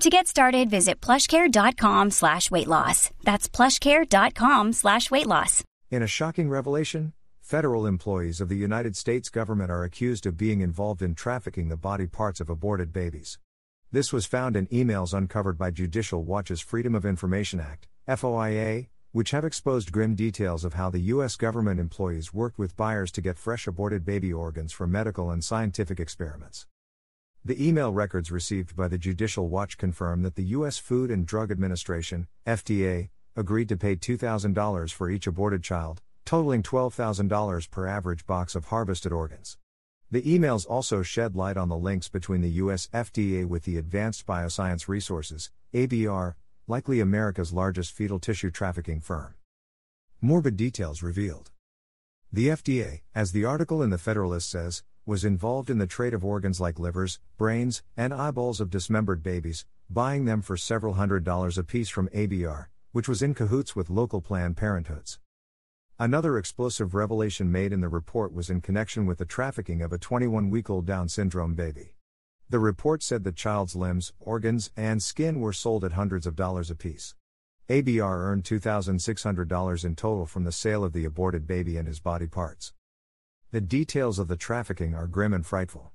To get started, visit plushcare.com slash weight loss. That's plushcare.com slash weight loss. In a shocking revelation, federal employees of the United States government are accused of being involved in trafficking the body parts of aborted babies. This was found in emails uncovered by Judicial Watch's Freedom of Information Act, FOIA, which have exposed grim details of how the U.S. government employees worked with buyers to get fresh aborted baby organs for medical and scientific experiments. The email records received by the Judicial Watch confirm that the U.S. Food and Drug Administration, FDA, agreed to pay $2,000 for each aborted child, totaling $12,000 per average box of harvested organs. The emails also shed light on the links between the US FDA with the Advanced Bioscience Resources, ABR, likely America's largest fetal tissue trafficking firm. Morbid details revealed. The FDA, as the article in the Federalist says, was involved in the trade of organs like livers, brains, and eyeballs of dismembered babies, buying them for several hundred dollars apiece from ABR, which was in cahoots with local Planned Parenthoods. Another explosive revelation made in the report was in connection with the trafficking of a 21 week old Down syndrome baby. The report said the child's limbs, organs, and skin were sold at hundreds of dollars apiece. ABR earned $2,600 in total from the sale of the aborted baby and his body parts. The details of the trafficking are grim and frightful.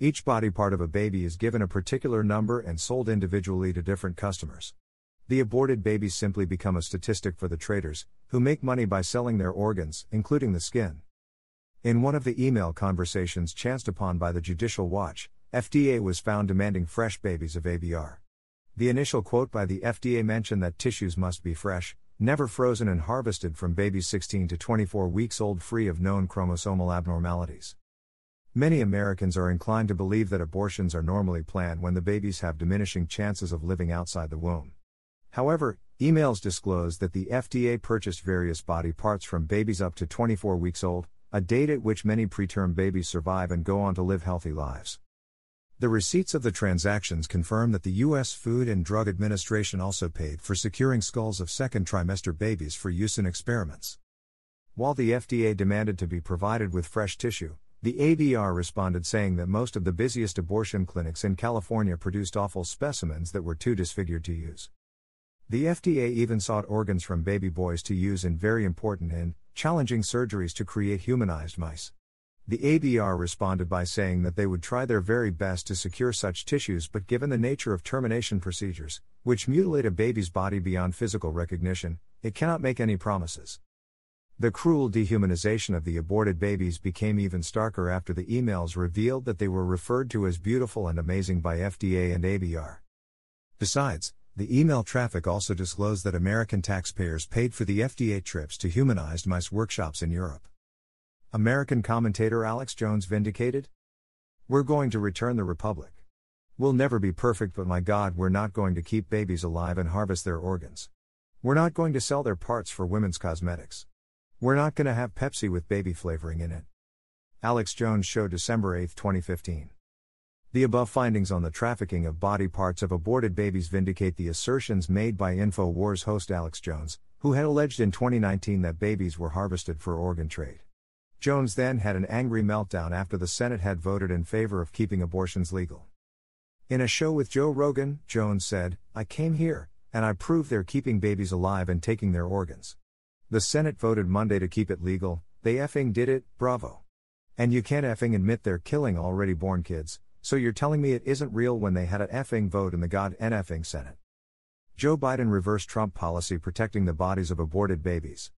Each body part of a baby is given a particular number and sold individually to different customers. The aborted babies simply become a statistic for the traders, who make money by selling their organs, including the skin. In one of the email conversations chanced upon by the Judicial Watch, FDA was found demanding fresh babies of ABR. The initial quote by the FDA mentioned that tissues must be fresh, never frozen and harvested from babies 16 to 24 weeks old free of known chromosomal abnormalities. Many Americans are inclined to believe that abortions are normally planned when the babies have diminishing chances of living outside the womb. However, emails disclose that the FDA purchased various body parts from babies up to 24 weeks old, a date at which many preterm babies survive and go on to live healthy lives. The receipts of the transactions confirm that the U.S. Food and Drug Administration also paid for securing skulls of second trimester babies for use in experiments. While the FDA demanded to be provided with fresh tissue, the ABR responded saying that most of the busiest abortion clinics in California produced awful specimens that were too disfigured to use. The FDA even sought organs from baby boys to use in very important and challenging surgeries to create humanized mice. The ABR responded by saying that they would try their very best to secure such tissues, but given the nature of termination procedures, which mutilate a baby's body beyond physical recognition, it cannot make any promises. The cruel dehumanization of the aborted babies became even starker after the emails revealed that they were referred to as beautiful and amazing by FDA and ABR. Besides, the email traffic also disclosed that American taxpayers paid for the FDA trips to humanized mice workshops in Europe. American commentator Alex Jones vindicated? We're going to return the Republic. We'll never be perfect, but my God, we're not going to keep babies alive and harvest their organs. We're not going to sell their parts for women's cosmetics. We're not going to have Pepsi with baby flavoring in it. Alex Jones Show, December 8, 2015. The above findings on the trafficking of body parts of aborted babies vindicate the assertions made by InfoWars host Alex Jones, who had alleged in 2019 that babies were harvested for organ trade. Jones then had an angry meltdown after the Senate had voted in favor of keeping abortions legal. In a show with Joe Rogan, Jones said, I came here, and I proved they're keeping babies alive and taking their organs. The Senate voted Monday to keep it legal, they effing did it, bravo. And you can't effing admit they're killing already born kids, so you're telling me it isn't real when they had a effing vote in the god effing Senate. Joe Biden reversed Trump policy protecting the bodies of aborted babies.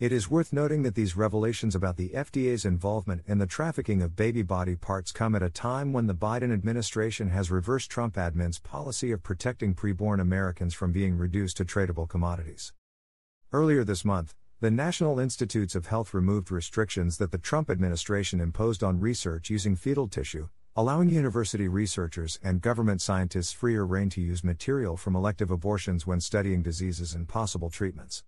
It is worth noting that these revelations about the FDA's involvement in the trafficking of baby body parts come at a time when the Biden administration has reversed Trump admin's policy of protecting preborn Americans from being reduced to tradable commodities. Earlier this month, the National Institutes of Health removed restrictions that the Trump administration imposed on research using fetal tissue, allowing university researchers and government scientists freer rein to use material from elective abortions when studying diseases and possible treatments.